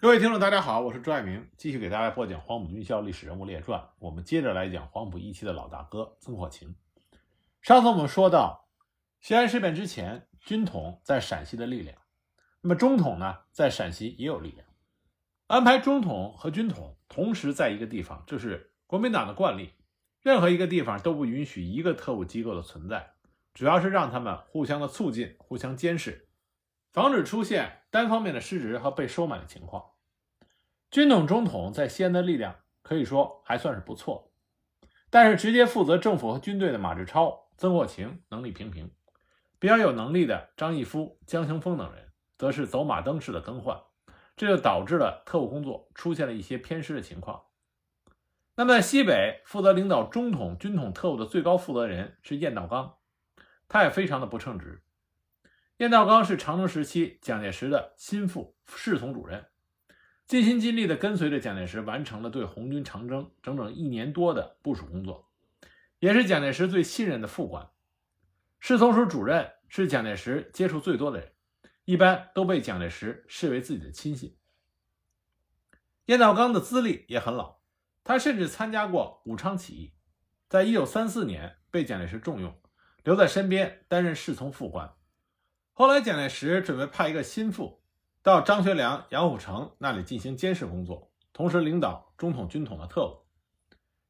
各位听众，大家好，我是朱爱明，继续给大家播讲《黄埔军校历史人物列传》。我们接着来讲黄埔一期的老大哥曾国情。上次我们说到，西安事变之前，军统在陕西的力量，那么中统呢，在陕西也有力量。安排中统和军统同时在一个地方，这是国民党的惯例。任何一个地方都不允许一个特务机构的存在，主要是让他们互相的促进、互相监视，防止出现单方面的失职和被收买的情况。军统、中统在西安的力量可以说还算是不错，但是直接负责政府和军队的马志超、曾国情能力平平，比较有能力的张义夫、江雄峰等人则是走马灯式的更换，这就导致了特务工作出现了一些偏失的情况。那么，在西北负责领导中统、军统特务的最高负责人是燕道刚，他也非常的不称职。燕道刚是长征时期蒋介石的心腹侍从主任，尽心尽力地跟随着蒋介石完成了对红军长征整整一年多的部署工作，也是蒋介石最信任的副官。侍从署主任是蒋介石接触最多的人，一般都被蒋介石视为自己的亲信。燕道刚的资历也很老。他甚至参加过武昌起义，在一九三四年被蒋介石重用，留在身边担任侍从副官。后来蒋介石准备派一个心腹到张学良、杨虎城那里进行监视工作，同时领导中统、军统的特务。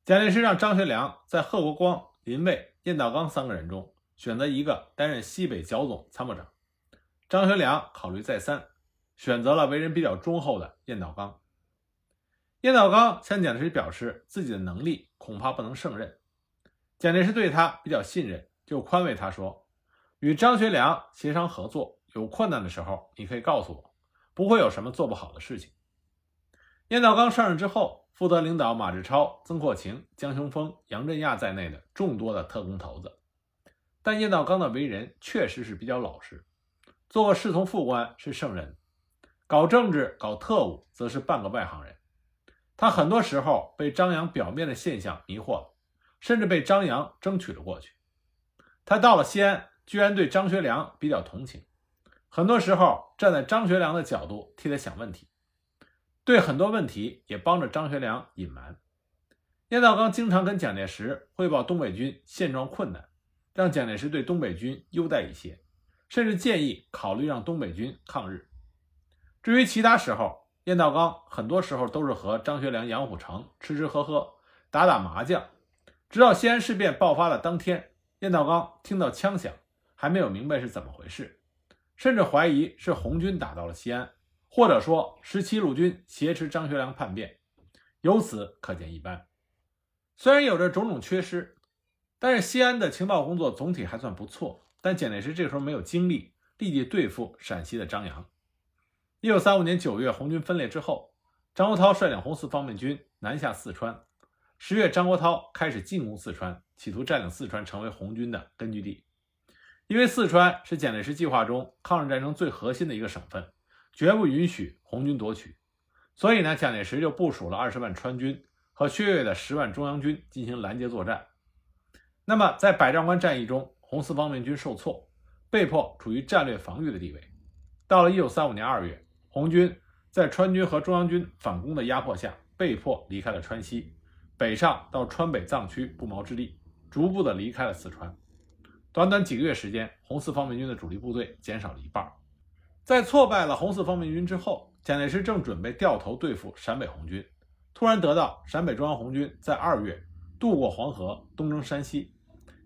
蒋介石让张学良在贺国光、林蔚、燕道刚三个人中选择一个担任西北剿总参谋长。张学良考虑再三，选择了为人比较忠厚的燕道刚。燕道刚向蒋介石表示自己的能力恐怕不能胜任，蒋介石对他比较信任，就宽慰他说：“与张学良协商合作，有困难的时候你可以告诉我，不会有什么做不好的事情。”燕道刚上任之后，负责领导马志超、曾扩情、江雄峰、杨振亚在内的众多的特工头子，但燕道刚的为人确实是比较老实，做个侍从副官是胜任，搞政治、搞特务则是半个外行人。他很多时候被张扬表面的现象迷惑了，甚至被张扬争取了过去。他到了西安，居然对张学良比较同情，很多时候站在张学良的角度替他想问题，对很多问题也帮着张学良隐瞒。燕道刚经常跟蒋介石汇报东北军现状困难，让蒋介石对东北军优待一些，甚至建议考虑让东北军抗日。至于其他时候，燕道刚很多时候都是和张学良、杨虎城吃吃喝喝、打打麻将，直到西安事变爆发的当天，燕道刚听到枪响，还没有明白是怎么回事，甚至怀疑是红军打到了西安，或者说十七路军挟持张学良叛变，由此可见一斑。虽然有着种种缺失，但是西安的情报工作总体还算不错。但蒋介石这时候没有精力立即对付陕西的张扬。一九三五年九月，红军分裂之后，张国焘率领红四方面军南下四川。十月，张国焘开始进攻四川，企图占领四川成为红军的根据地。因为四川是蒋介石计划中抗日战争最核心的一个省份，绝不允许红军夺取，所以呢，蒋介石就部署了二十万川军和薛岳的十万中央军进行拦截作战。那么，在百丈关战役中，红四方面军受挫，被迫处于战略防御的地位。到了一九三五年二月。红军在川军和中央军反攻的压迫下，被迫离开了川西，北上到川北藏区不毛之地，逐步的离开了四川。短短几个月时间，红四方面军的主力部队减少了一半。在挫败了红四方面军之后，蒋介石正准备掉头对付陕北红军，突然得到陕北中央红军在二月渡过黄河，东征山西，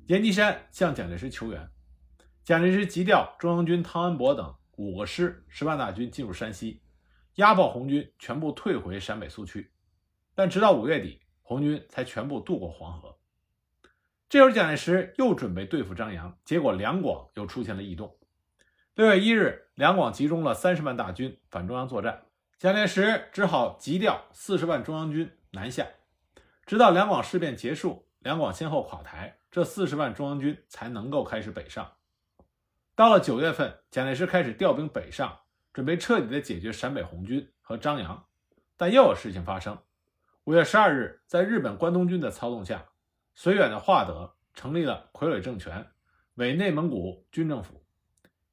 阎锡山向蒋介石求援，蒋介石急调中央军汤恩伯等。五个师、十万大军进入山西，压迫红军全部退回陕北苏区。但直到五月底，红军才全部渡过黄河。这时候，蒋介石又准备对付张扬，结果两广又出现了异动。六月一日，两广集中了三十万大军反中央作战，蒋介石只好急调四十万中央军南下。直到两广事变结束，两广先后垮台，这四十万中央军才能够开始北上。到了九月份，蒋介石开始调兵北上，准备彻底的解决陕北红军和张杨。但又有事情发生。五月十二日，在日本关东军的操纵下，绥远的化德成立了傀儡政权——伪内蒙古军政府，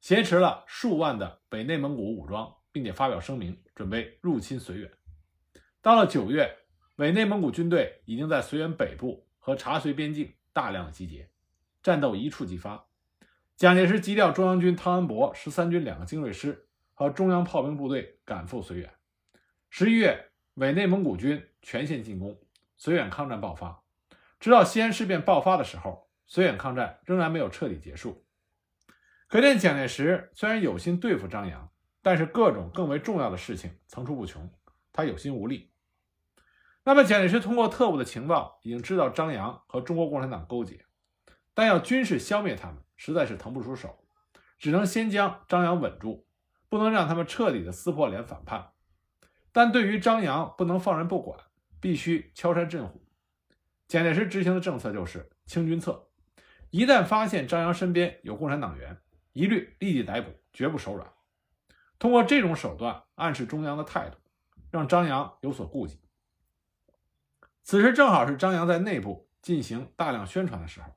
挟持了数万的伪内蒙古武装，并且发表声明，准备入侵绥远。到了九月，伪内蒙古军队已经在绥远北部和察绥边境大量的集结，战斗一触即发。蒋介石急调中央军汤恩伯十三军两个精锐师和中央炮兵部队赶赴绥远。十一月，伪内蒙古军全线进攻，绥远抗战爆发。直到西安事变爆发的时候，绥远抗战仍然没有彻底结束。可见蒋介石虽然有心对付张扬，但是各种更为重要的事情层出不穷，他有心无力。那么，蒋介石通过特务的情报已经知道张扬和中国共产党勾结，但要军事消灭他们实在是腾不出手，只能先将张扬稳住，不能让他们彻底的撕破脸反叛。但对于张扬，不能放任不管，必须敲山震虎。蒋介石执行的政策就是清军策，一旦发现张扬身边有共产党员。一律立即逮捕，绝不手软。通过这种手段暗示中央的态度，让张扬有所顾忌。此时正好是张扬在内部进行大量宣传的时候。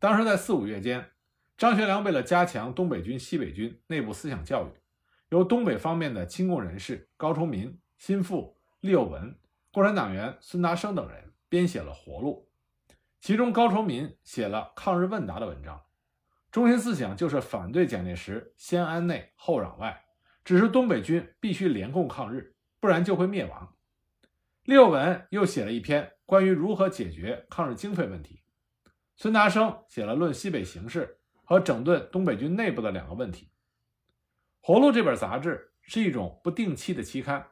当时在四五月间，张学良为了加强东北军、西北军内部思想教育，由东北方面的亲共人士高崇民、心腹、厉幼文、共产党员孙达生等人编写了活路，其中高崇民写了抗日问答的文章。中心思想就是反对蒋介石先安内后攘外，只是东北军必须联共抗日，不然就会灭亡。六文又写了一篇关于如何解决抗日经费问题。孙达生写了论西北形势和整顿东北军内部的两个问题。活路这本杂志是一种不定期的期刊，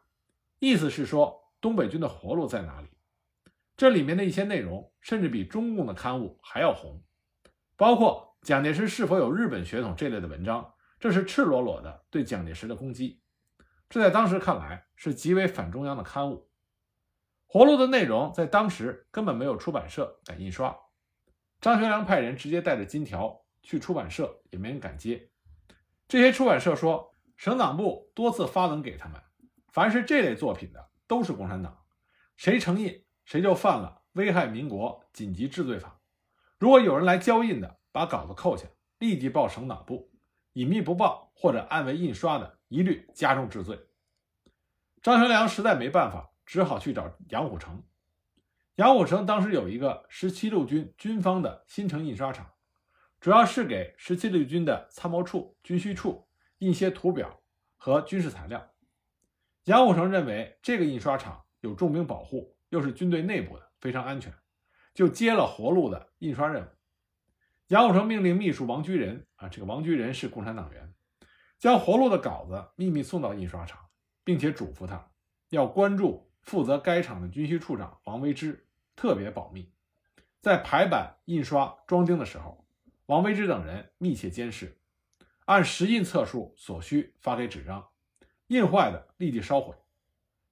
意思是说东北军的活路在哪里。这里面的一些内容甚至比中共的刊物还要红，包括。蒋介石是否有日本血统这类的文章，这是赤裸裸的对蒋介石的攻击。这在当时看来是极为反中央的刊物。活路的内容在当时根本没有出版社敢印刷。张学良派人直接带着金条去出版社，也没人敢接。这些出版社说，省党部多次发文给他们，凡是这类作品的都是共产党，谁承印谁就犯了危害民国紧急治罪法。如果有人来交印的，把稿子扣下，立即报省党部；隐秘不报或者暗为印刷的，一律加重治罪。张学良实在没办法，只好去找杨虎城。杨虎城当时有一个十七路军军方的新城印刷厂，主要是给十七路军的参谋处、军需处印些图表和军事材料。杨虎城认为这个印刷厂有重兵保护，又是军队内部的，非常安全，就接了活路的印刷任务。杨虎城命令秘书王居仁啊，这个王居仁是共产党员，将活路的稿子秘密送到印刷厂，并且嘱咐他要关注负责该厂的军需处长王维之，特别保密。在排版、印刷、装订的时候，王维之等人密切监视，按实印册数所需发给纸张，印坏的立即烧毁。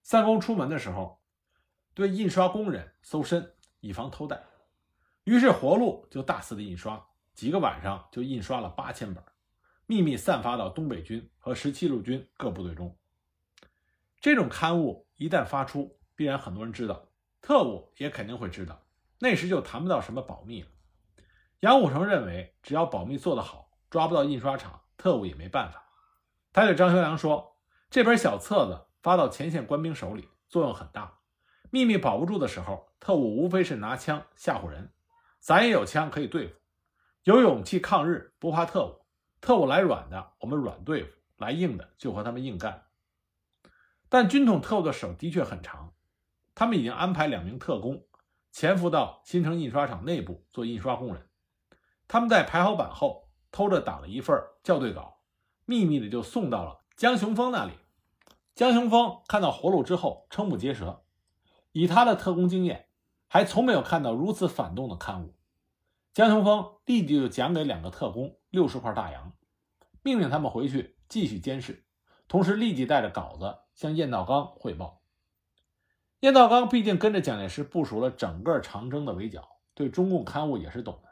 三公出门的时候，对印刷工人搜身，以防偷带。于是活路就大肆的印刷，几个晚上就印刷了八千本，秘密散发到东北军和十七路军各部队中。这种刊物一旦发出，必然很多人知道，特务也肯定会知道，那时就谈不到什么保密了。杨虎城认为，只要保密做得好，抓不到印刷厂，特务也没办法。他对张学良说：“这本小册子发到前线官兵手里，作用很大。秘密保不住的时候，特务无非是拿枪吓唬人。”咱也有枪可以对付，有勇气抗日，不怕特务。特务来软的，我们软对付；来硬的，就和他们硬干。但军统特务的手的确很长，他们已经安排两名特工潜伏到新城印刷厂内部做印刷工人。他们在排好版后，偷着打了一份校对稿，秘密的就送到了江雄峰那里。江雄峰看到活路之后，瞠目结舌，以他的特工经验。还从没有看到如此反动的刊物，江雄峰立即就奖给两个特工六十块大洋，命令他们回去继续监视，同时立即带着稿子向燕道刚汇报。燕道刚毕竟跟着蒋介石部署了整个长征的围剿，对中共刊物也是懂的。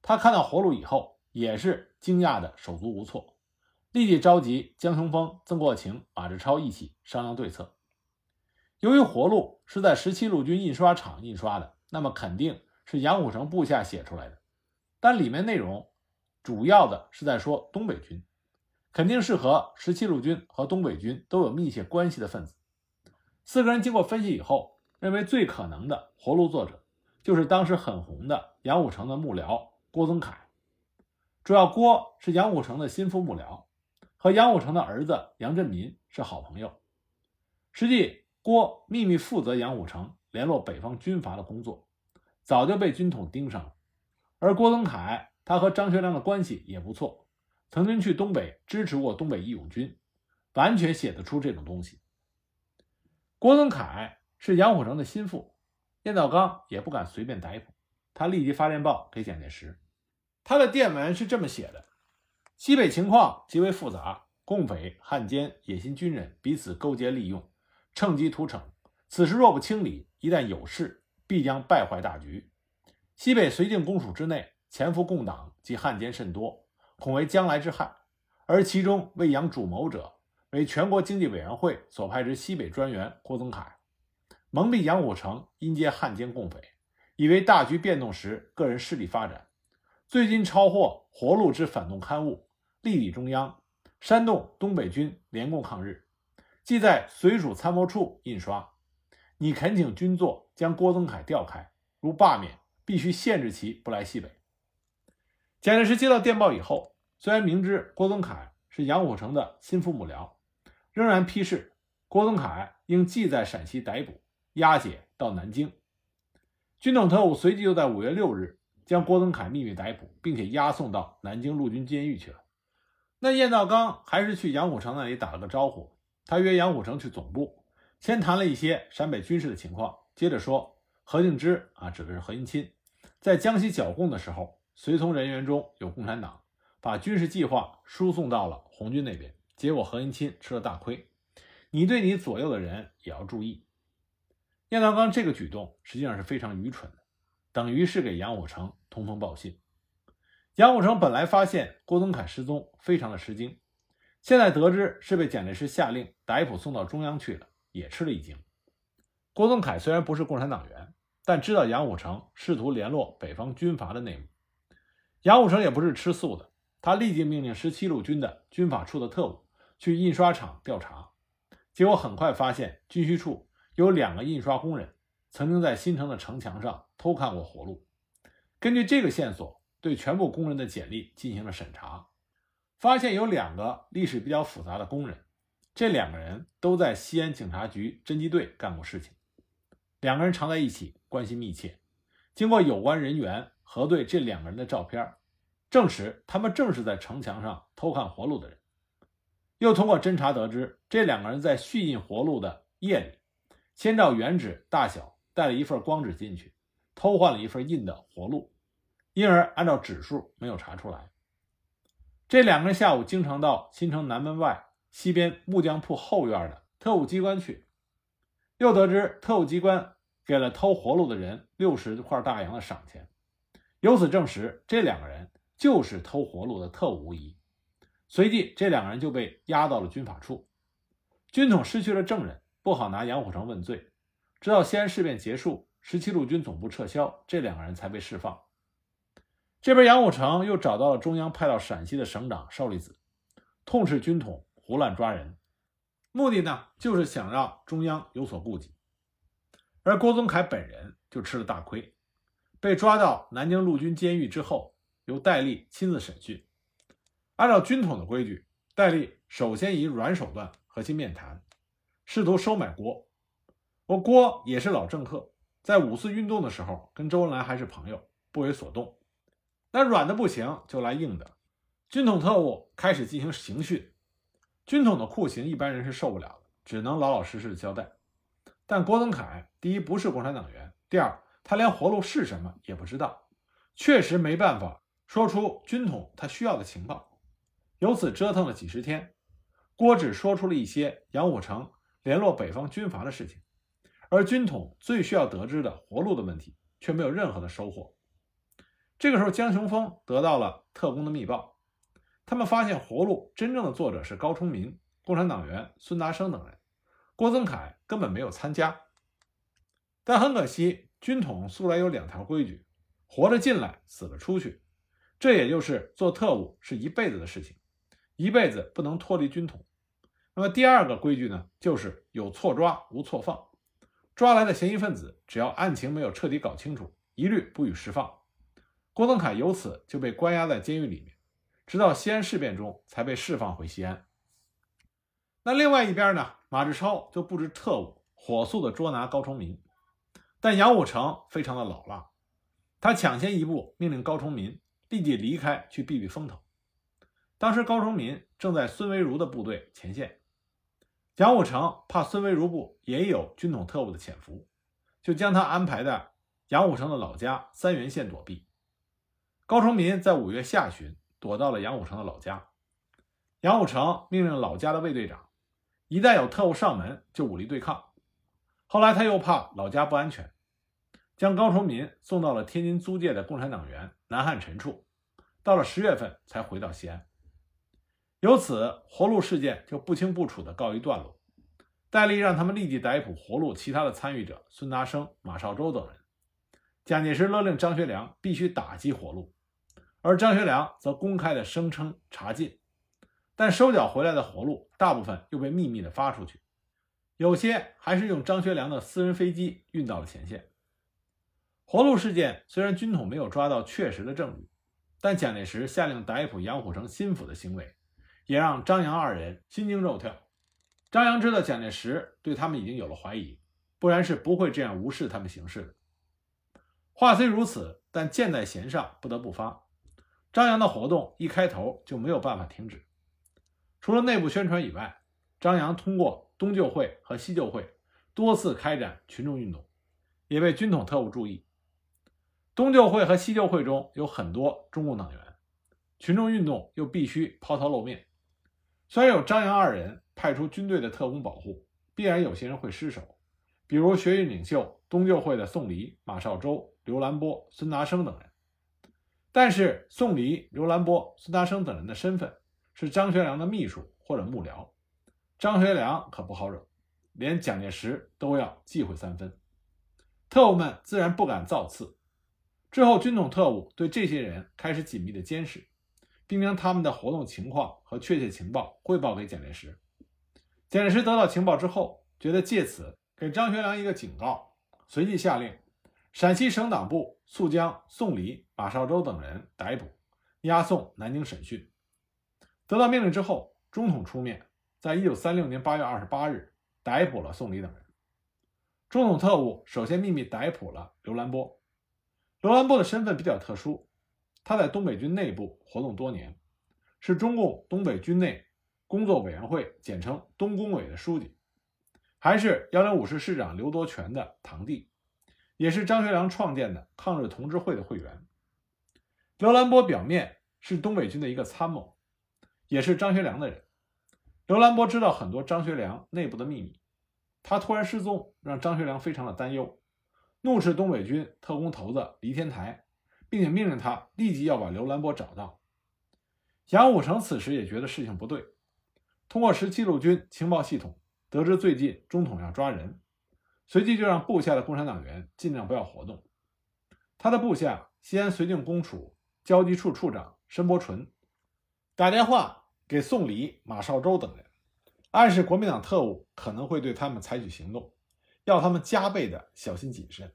他看到活路以后，也是惊讶的手足无措，立即召集江雄峰、曾国情、马志超一起商量对策。由于活路是在十七路军印刷厂印刷的，那么肯定是杨虎城部下写出来的，但里面内容主要的是在说东北军，肯定是和十七路军和东北军都有密切关系的分子。四个人经过分析以后，认为最可能的活路作者就是当时很红的杨虎城的幕僚郭增凯。主要郭是杨虎城的心腹幕僚，和杨虎城的儿子杨振民是好朋友。实际，郭秘密负责杨虎城联络北方军阀的工作，早就被军统盯上了。而郭增凯，他和张学良的关系也不错，曾经去东北支持过东北义勇军，完全写得出这种东西。郭增凯是杨虎城的心腹，燕道刚也不敢随便逮捕，他立即发电报给蒋介石。他的电文是这么写的：西北情况极为复杂，共匪、汉奸、野心军人彼此勾结利用，趁机屠城。此时若不清理，一旦有事，必将败坏大局。西北绥靖公署之内，潜伏共党及汉奸甚多，恐为将来之害。而其中未扬主谋者。为全国经济委员会所派之西北专员郭增凯，蒙蔽杨虎城因接汉奸共匪，以为大局变动时个人势力发展。最近抄获活路之反动刊物，力抵中央，煽动东北军联共抗日，即在绥署参谋处印刷。你恳请军座将郭增凯调开，如罢免，必须限制其不来西北。蒋介石接到电报以后，虽然明知郭增凯是杨虎城的心腹幕僚。仍然批示郭增凯应即在陕西逮捕押解到南京。军统特务随即就在五月六日将郭增凯秘密逮捕，并且押送到南京陆军监狱去了。那燕道刚还是去杨虎城那里打了个招呼，他约杨虎城去总部，先谈了一些陕北军事的情况，接着说何敬之啊，指的是何应钦，在江西剿共的时候，随从人员中有共产党，把军事计划输送到了红军那边。结果何应钦吃了大亏，你对你左右的人也要注意。燕道刚这个举动实际上是非常愚蠢的，等于是给杨虎城通风报信。杨虎城本来发现郭增凯失踪，非常的吃惊，现在得知是被蒋介石下令逮捕送到中央去了，也吃了一惊。郭宗凯虽然不是共产党员，但知道杨虎城试图联络北方军阀的内幕。杨虎城也不是吃素的，他立即命令十七路军的军法处的特务。去印刷厂调查，结果很快发现军需处有两个印刷工人曾经在新城的城墙上偷看过活路。根据这个线索，对全部工人的简历进行了审查，发现有两个历史比较复杂的工人，这两个人都在西安警察局侦缉队干过事情，两个人常在一起，关系密切。经过有关人员核对这两个人的照片，证实他们正是在城墙上偷看活路的人。又通过侦查得知，这两个人在续印活路的夜里，先照原纸大小带了一份光纸进去，偷换了一份印的活路，因而按照指数没有查出来。这两个人下午经常到新城南门外西边木匠铺后院的特务机关去，又得知特务机关给了偷活路的人六十块大洋的赏钱，由此证实这两个人就是偷活路的特务无疑。随即，这两个人就被押到了军法处。军统失去了证人，不好拿杨虎城问罪。直到西安事变结束，十七路军总部撤销，这两个人才被释放。这边杨虎城又找到了中央派到陕西的省长邵力子，痛斥军统胡乱抓人，目的呢就是想让中央有所顾忌。而郭宗凯本人就吃了大亏，被抓到南京陆军监狱之后，由戴笠亲自审讯。按照军统的规矩，戴笠首先以软手段和其面谈，试图收买郭。我郭也是老政客，在五四运动的时候跟周恩来还是朋友，不为所动。那软的不行，就来硬的。军统特务开始进行刑讯，军统的酷刑一般人是受不了的，只能老老实实的交代。但郭增凯第一不是共产党员，第二他连活路是什么也不知道，确实没办法说出军统他需要的情报。由此折腾了几十天，郭只说出了一些杨虎城联络北方军阀的事情，而军统最需要得知的活路的问题却没有任何的收获。这个时候，江雄峰得到了特工的密报，他们发现活路真正的作者是高崇民、共产党员孙达生等人，郭增凯根本没有参加。但很可惜，军统素来有两条规矩：活着进来，死了出去。这也就是做特务是一辈子的事情。一辈子不能脱离军统。那么第二个规矩呢，就是有错抓无错放，抓来的嫌疑分子只要案情没有彻底搞清楚，一律不予释放。郭增凯由此就被关押在监狱里面，直到西安事变中才被释放回西安。那另外一边呢，马志超就布置特务，火速的捉拿高崇民。但杨虎城非常的老辣，他抢先一步命令高崇民立即离开去避避风头。当时高崇民正在孙维如的部队前线，杨虎城怕孙维如部也有军统特务的潜伏，就将他安排在杨虎城的老家三原县躲避。高崇民在五月下旬躲到了杨虎城的老家，杨虎城命令老家的卫队长。一旦有特务上门，就武力对抗。后来他又怕老家不安全，将高崇民送到了天津租界的共产党员南汉臣处。到了十月份才回到西安。由此，活路事件就不清不楚地告一段落。戴笠让他们立即逮捕活路其他的参与者孙达生、马绍周等人。蒋介石勒令张学良必须打击活路，而张学良则公开地声称查禁。但收缴回来的活路，大部分又被秘密的发出去，有些还是用张学良的私人飞机运到了前线。活路事件虽然军统没有抓到确实的证据，但蒋介石下令逮捕杨虎城心腹的行为，也让张杨二人心惊肉跳。张杨知道蒋介石对他们已经有了怀疑，不然是不会这样无视他们行事的。话虽如此，但箭在弦上，不得不发。张杨的活动一开头就没有办法停止。除了内部宣传以外，张扬通过东救会和西救会多次开展群众运动，也被军统特务注意。东救会和西救会中有很多中共党员，群众运动又必须抛头露面。虽然有张扬二人派出军队的特工保护，必然有些人会失手，比如学运领袖东救会的宋黎、马绍周、刘兰波、孙达生等人。但是宋黎、刘兰波、孙达生等人的身份。是张学良的秘书或者幕僚，张学良可不好惹，连蒋介石都要忌讳三分。特务们自然不敢造次。之后，军统特务对这些人开始紧密的监视，并将他们的活动情况和确切情报汇报给蒋介石。蒋介石得到情报之后，觉得借此给张学良一个警告，随即下令陕西省党部速将宋黎、马绍周等人逮捕，押送南京审讯。得到命令之后，中统出面，在一九三六年八月二十八日逮捕了宋黎等人。中统特务首先秘密逮捕了刘兰波。刘兰波的身份比较特殊，他在东北军内部活动多年，是中共东北军内工作委员会（简称东工委）的书记，还是幺零五师师长刘多荃的堂弟，也是张学良创建的抗日同志会的会员。刘兰波表面是东北军的一个参谋。也是张学良的人，刘兰波知道很多张学良内部的秘密，他突然失踪，让张学良非常的担忧，怒斥东北军特工头子黎天台，并且命令他立即要把刘兰波找到。杨虎城此时也觉得事情不对，通过十七路军情报系统得知最近中统要抓人，随即就让部下的共产党员尽量不要活动。他的部下西安绥靖公署交际处处长申伯纯打电话。给宋黎、马绍周等人暗示，国民党特务可能会对他们采取行动，要他们加倍的小心谨慎。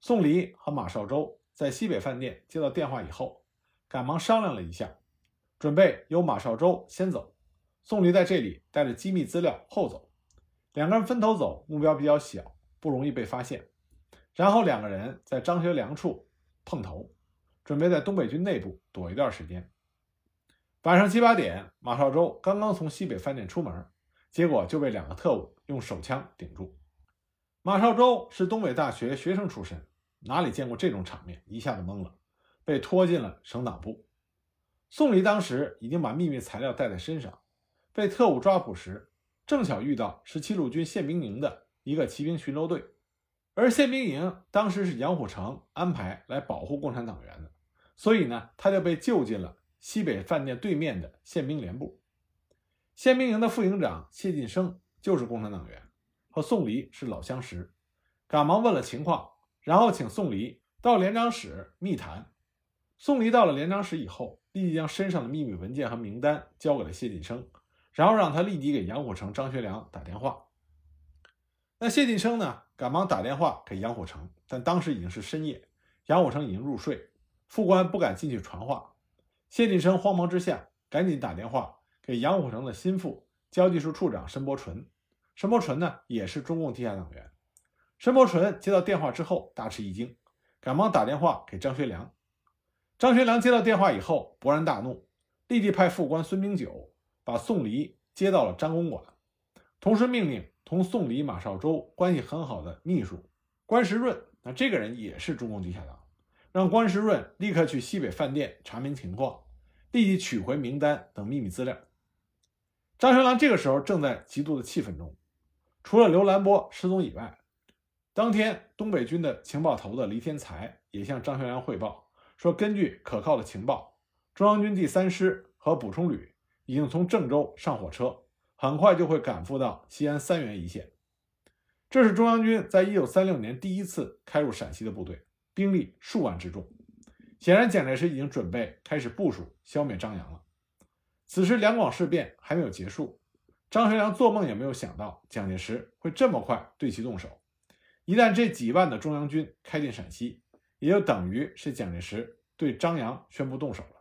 宋黎和马绍周在西北饭店接到电话以后，赶忙商量了一下，准备由马绍周先走，宋黎在这里带着机密资料后走，两个人分头走，目标比较小，不容易被发现。然后两个人在张学良处碰头，准备在东北军内部躲一段时间。晚上七八点，马绍周刚刚从西北饭店出门，结果就被两个特务用手枪顶住。马绍周是东北大学学生出身，哪里见过这种场面，一下子懵了，被拖进了省党部。宋黎当时已经把秘密材料带在身上，被特务抓捕时，正巧遇到十七路军宪兵营的一个骑兵巡逻队，而宪兵营当时是杨虎城安排来保护共产党员的，所以呢，他就被救进了。西北饭店对面的宪兵连部，宪兵营的副营长谢晋生就是共产党员，和宋黎是老相识，赶忙问了情况，然后请宋黎到连长室密谈。宋黎到了连长室以后，立即将身上的秘密文件和名单交给了谢晋生，然后让他立即给杨虎城、张学良打电话。那谢晋生呢，赶忙打电话给杨虎城，但当时已经是深夜，杨虎城已经入睡，副官不敢进去传话。谢晋生慌忙之下，赶紧打电话给杨虎城的心腹交际处处长申伯纯。申伯纯呢，也是中共地下党员。申伯纯接到电话之后大吃一惊，赶忙打电话给张学良。张学良接到电话以后勃然大怒，立即派副官孙明九把宋黎接到了张公馆，同时命令。同宋理、马绍周关系很好的秘书关时润，那这个人也是中共地下党，让关时润立刻去西北饭店查明情况，立即取回名单等秘密资料。张学良这个时候正在极度的气愤中，除了刘兰波失踪以外，当天东北军的情报头子黎天才也向张学良汇报说，根据可靠的情报，中央军第三师和补充旅已经从郑州上火车。很快就会赶赴到西安三原一线。这是中央军在一九三六年第一次开入陕西的部队，兵力数万之众。显然，蒋介石已经准备开始部署消灭张杨了。此时，两广事变还没有结束，张学良做梦也没有想到蒋介石会这么快对其动手。一旦这几万的中央军开进陕西，也就等于是蒋介石对张杨宣布动手了。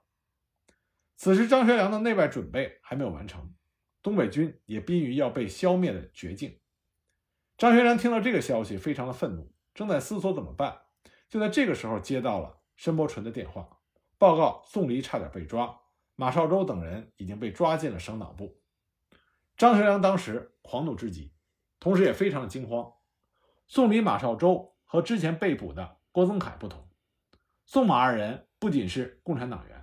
此时，张学良的内外准备还没有完成。东北军也濒于要被消灭的绝境。张学良听到这个消息，非常的愤怒，正在思索怎么办。就在这个时候，接到了申伯纯的电话，报告宋黎差点被抓，马绍周等人已经被抓进了省党部。张学良当时狂怒之极，同时也非常的惊慌。宋黎、马绍周和之前被捕的郭增凯不同，宋马二人不仅是共产党员，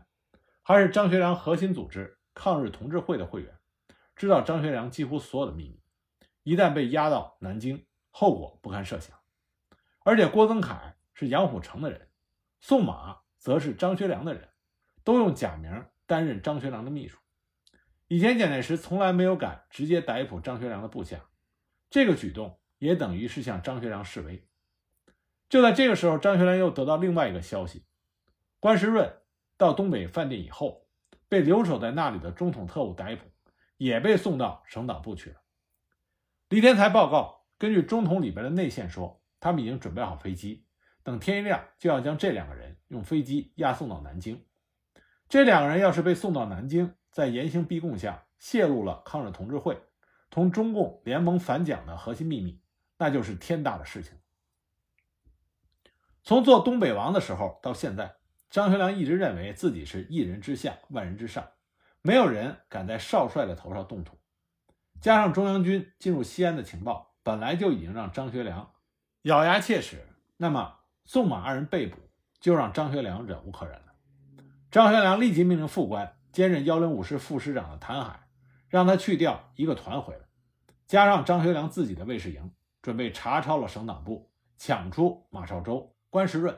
还是张学良核心组织抗日同志会的会员。知道张学良几乎所有的秘密，一旦被押到南京，后果不堪设想。而且郭增凯是杨虎城的人，宋马则是张学良的人，都用假名担任张学良的秘书。以前蒋介石从来没有敢直接逮捕张学良的部下，这个举动也等于是向张学良示威。就在这个时候，张学良又得到另外一个消息：关时润到东北饭店以后，被留守在那里的中统特务逮捕。也被送到省党部去了。李天才报告，根据中统里边的内线说，他们已经准备好飞机，等天一亮就要将这两个人用飞机押送到南京。这两个人要是被送到南京，在严刑逼供下泄露了抗日同志会同中共联盟反蒋的核心秘密，那就是天大的事情。从做东北王的时候到现在，张学良一直认为自己是一人之下，万人之上。没有人敢在少帅的头上动土，加上中央军进入西安的情报，本来就已经让张学良咬牙切齿。那么宋马二人被捕，就让张学良忍无可忍了。张学良立即命令副官兼任幺零五师副师长的谭海，让他去调一个团回来，加上张学良自己的卫士营，准备查抄了省党部，抢出马绍周、关时润。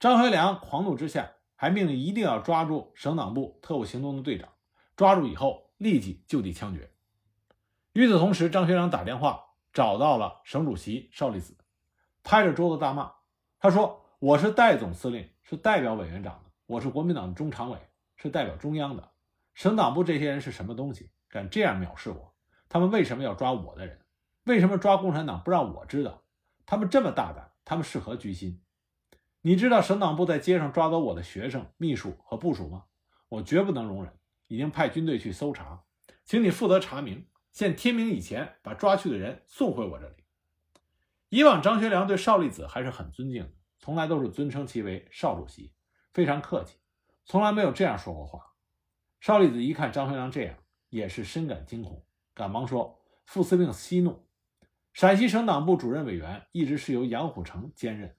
张学良狂怒之下，还命令一定要抓住省党部特务行动的队长。抓住以后，立即就地枪决。与此同时，张学良打电话找到了省主席邵力子，拍着桌子大骂：“他说我是代总司令，是代表委员长的；我是国民党的中常委，是代表中央的。省党部这些人是什么东西？敢这样藐视我？他们为什么要抓我的人？为什么抓共产党不让我知道？他们这么大胆，他们是何居心？你知道省党部在街上抓走我的学生、秘书和部属吗？我绝不能容忍。”已经派军队去搜查，请你负责查明，限天明以前把抓去的人送回我这里。以往张学良对邵力子还是很尊敬的，从来都是尊称其为邵主席，非常客气，从来没有这样说过话。邵力子一看张学良这样，也是深感惊恐，赶忙说：“副司令息怒，陕西省党部主任委员一直是由杨虎城兼任，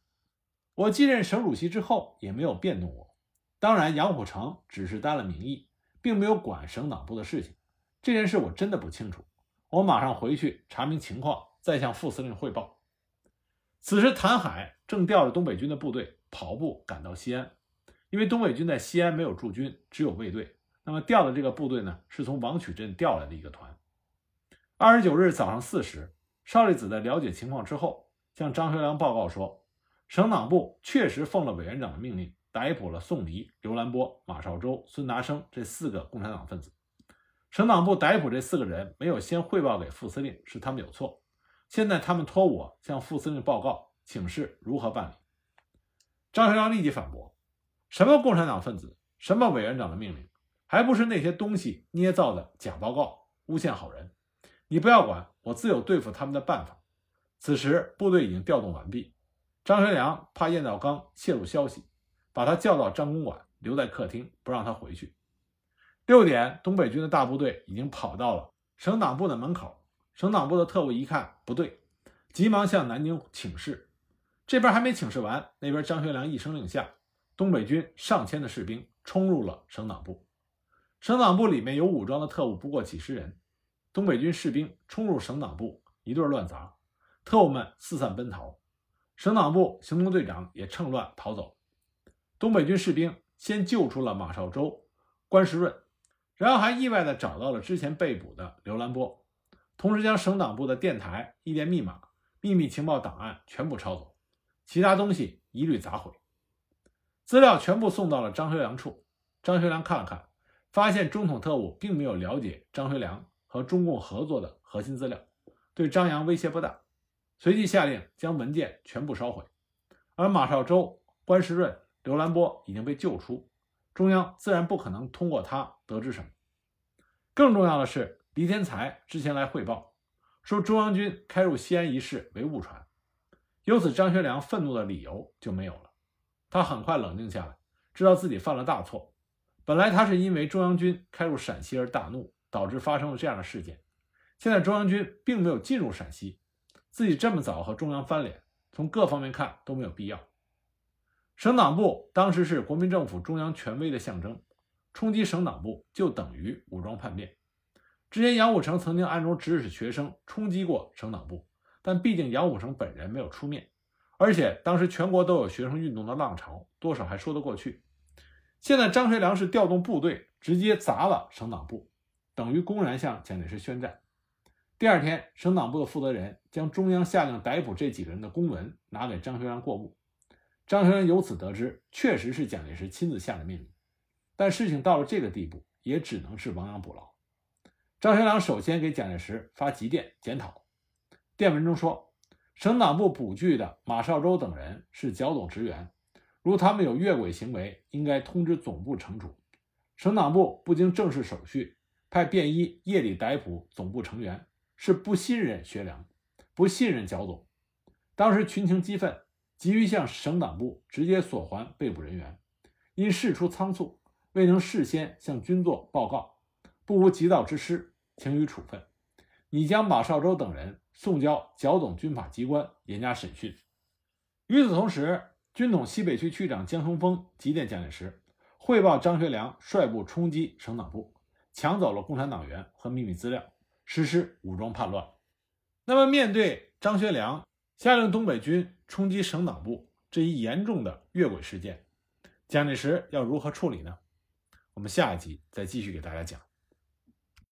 我继任省主席之后也没有变动过。当然，杨虎城只是担了名义。”并没有管省党部的事情，这件事我真的不清楚。我马上回去查明情况，再向副司令汇报。此时，谭海正调着东北军的部队跑步赶到西安，因为东北军在西安没有驻军，只有卫队。那么调的这个部队呢，是从王曲镇调来的一个团。二十九日早上四时，邵力子在了解情况之后，向张学良报告说，省党部确实奉了委员长的命令，逮捕了宋黎、刘兰波、马绍周、孙达生这四个共产党分子。省党部逮捕这四个人，没有先汇报给副司令，是他们有错。现在他们托我向副司令报告，请示如何办理。张学良立即反驳：“什么共产党分子，什么委员长的命令，还不是那些东西捏造的假报告，诬陷好人？你不要管，我自有对付他们的办法。”此时部队已经调动完毕。张学良怕燕道刚泄露消息，把他叫到张公馆，留在客厅，不让他回去。六点，东北军的大部队已经跑到了省党部的门口。省党部的特务一看不对，急忙向南京请示。这边还没请示完，那边张学良一声令下，东北军上千的士兵冲入了省党部。省党部里面有武装的特务不过几十人，东北军士兵冲入省党部，一顿乱砸，特务们四散奔逃。省党部行动队长也趁乱逃走。东北军士兵先救出了马绍周、关时润。然后还意外地找到了之前被捕的刘兰波，同时将省党部的电台、一电密码、秘密情报档案全部抄走，其他东西一律砸毁。资料全部送到了张学良处。张学良看了看，发现中统特务并没有了解张学良和中共合作的核心资料，对张扬威胁不大，随即下令将文件全部烧毁。而马绍周、关时润、刘兰波已经被救出。中央自然不可能通过他得知什么。更重要的是，黎天才之前来汇报，说中央军开入西安一事为误传，由此张学良愤怒的理由就没有了。他很快冷静下来，知道自己犯了大错。本来他是因为中央军开入陕西而大怒，导致发生了这样的事件。现在中央军并没有进入陕西，自己这么早和中央翻脸，从各方面看都没有必要。省党部当时是国民政府中央权威的象征，冲击省党部就等于武装叛变。之前杨虎城曾经暗中指使学生冲击过省党部，但毕竟杨虎城本人没有出面，而且当时全国都有学生运动的浪潮，多少还说得过去。现在张学良是调动部队直接砸了省党部，等于公然向蒋介石宣战。第二天，省党部的负责人将中央下令逮捕这几个人的公文拿给张学良过目。张学良由此得知，确实是蒋介石亲自下的命令，但事情到了这个地步，也只能是亡羊补牢。张学良首先给蒋介石发急电检讨，电文中说，省党部捕具的马绍周等人是剿总职员，如他们有越轨行为，应该通知总部惩处。省党部不经正式手续，派便衣夜里逮捕总部成员，是不信任学良，不信任剿总。当时群情激愤。急于向省党部直接索还被捕人员，因事出仓促，未能事先向军座报告，不无急躁之失，请予处分。你将马绍周等人送交剿总军法机关严加审讯。与此同时，军统西北区区长江冲锋急电蒋介石，汇报张学良率部冲击省党部，抢走了共产党员和秘密资料，实施武装叛乱。那么，面对张学良下令东北军。冲击省党部这一严重的越轨事件，蒋介石要如何处理呢？我们下一集再继续给大家讲。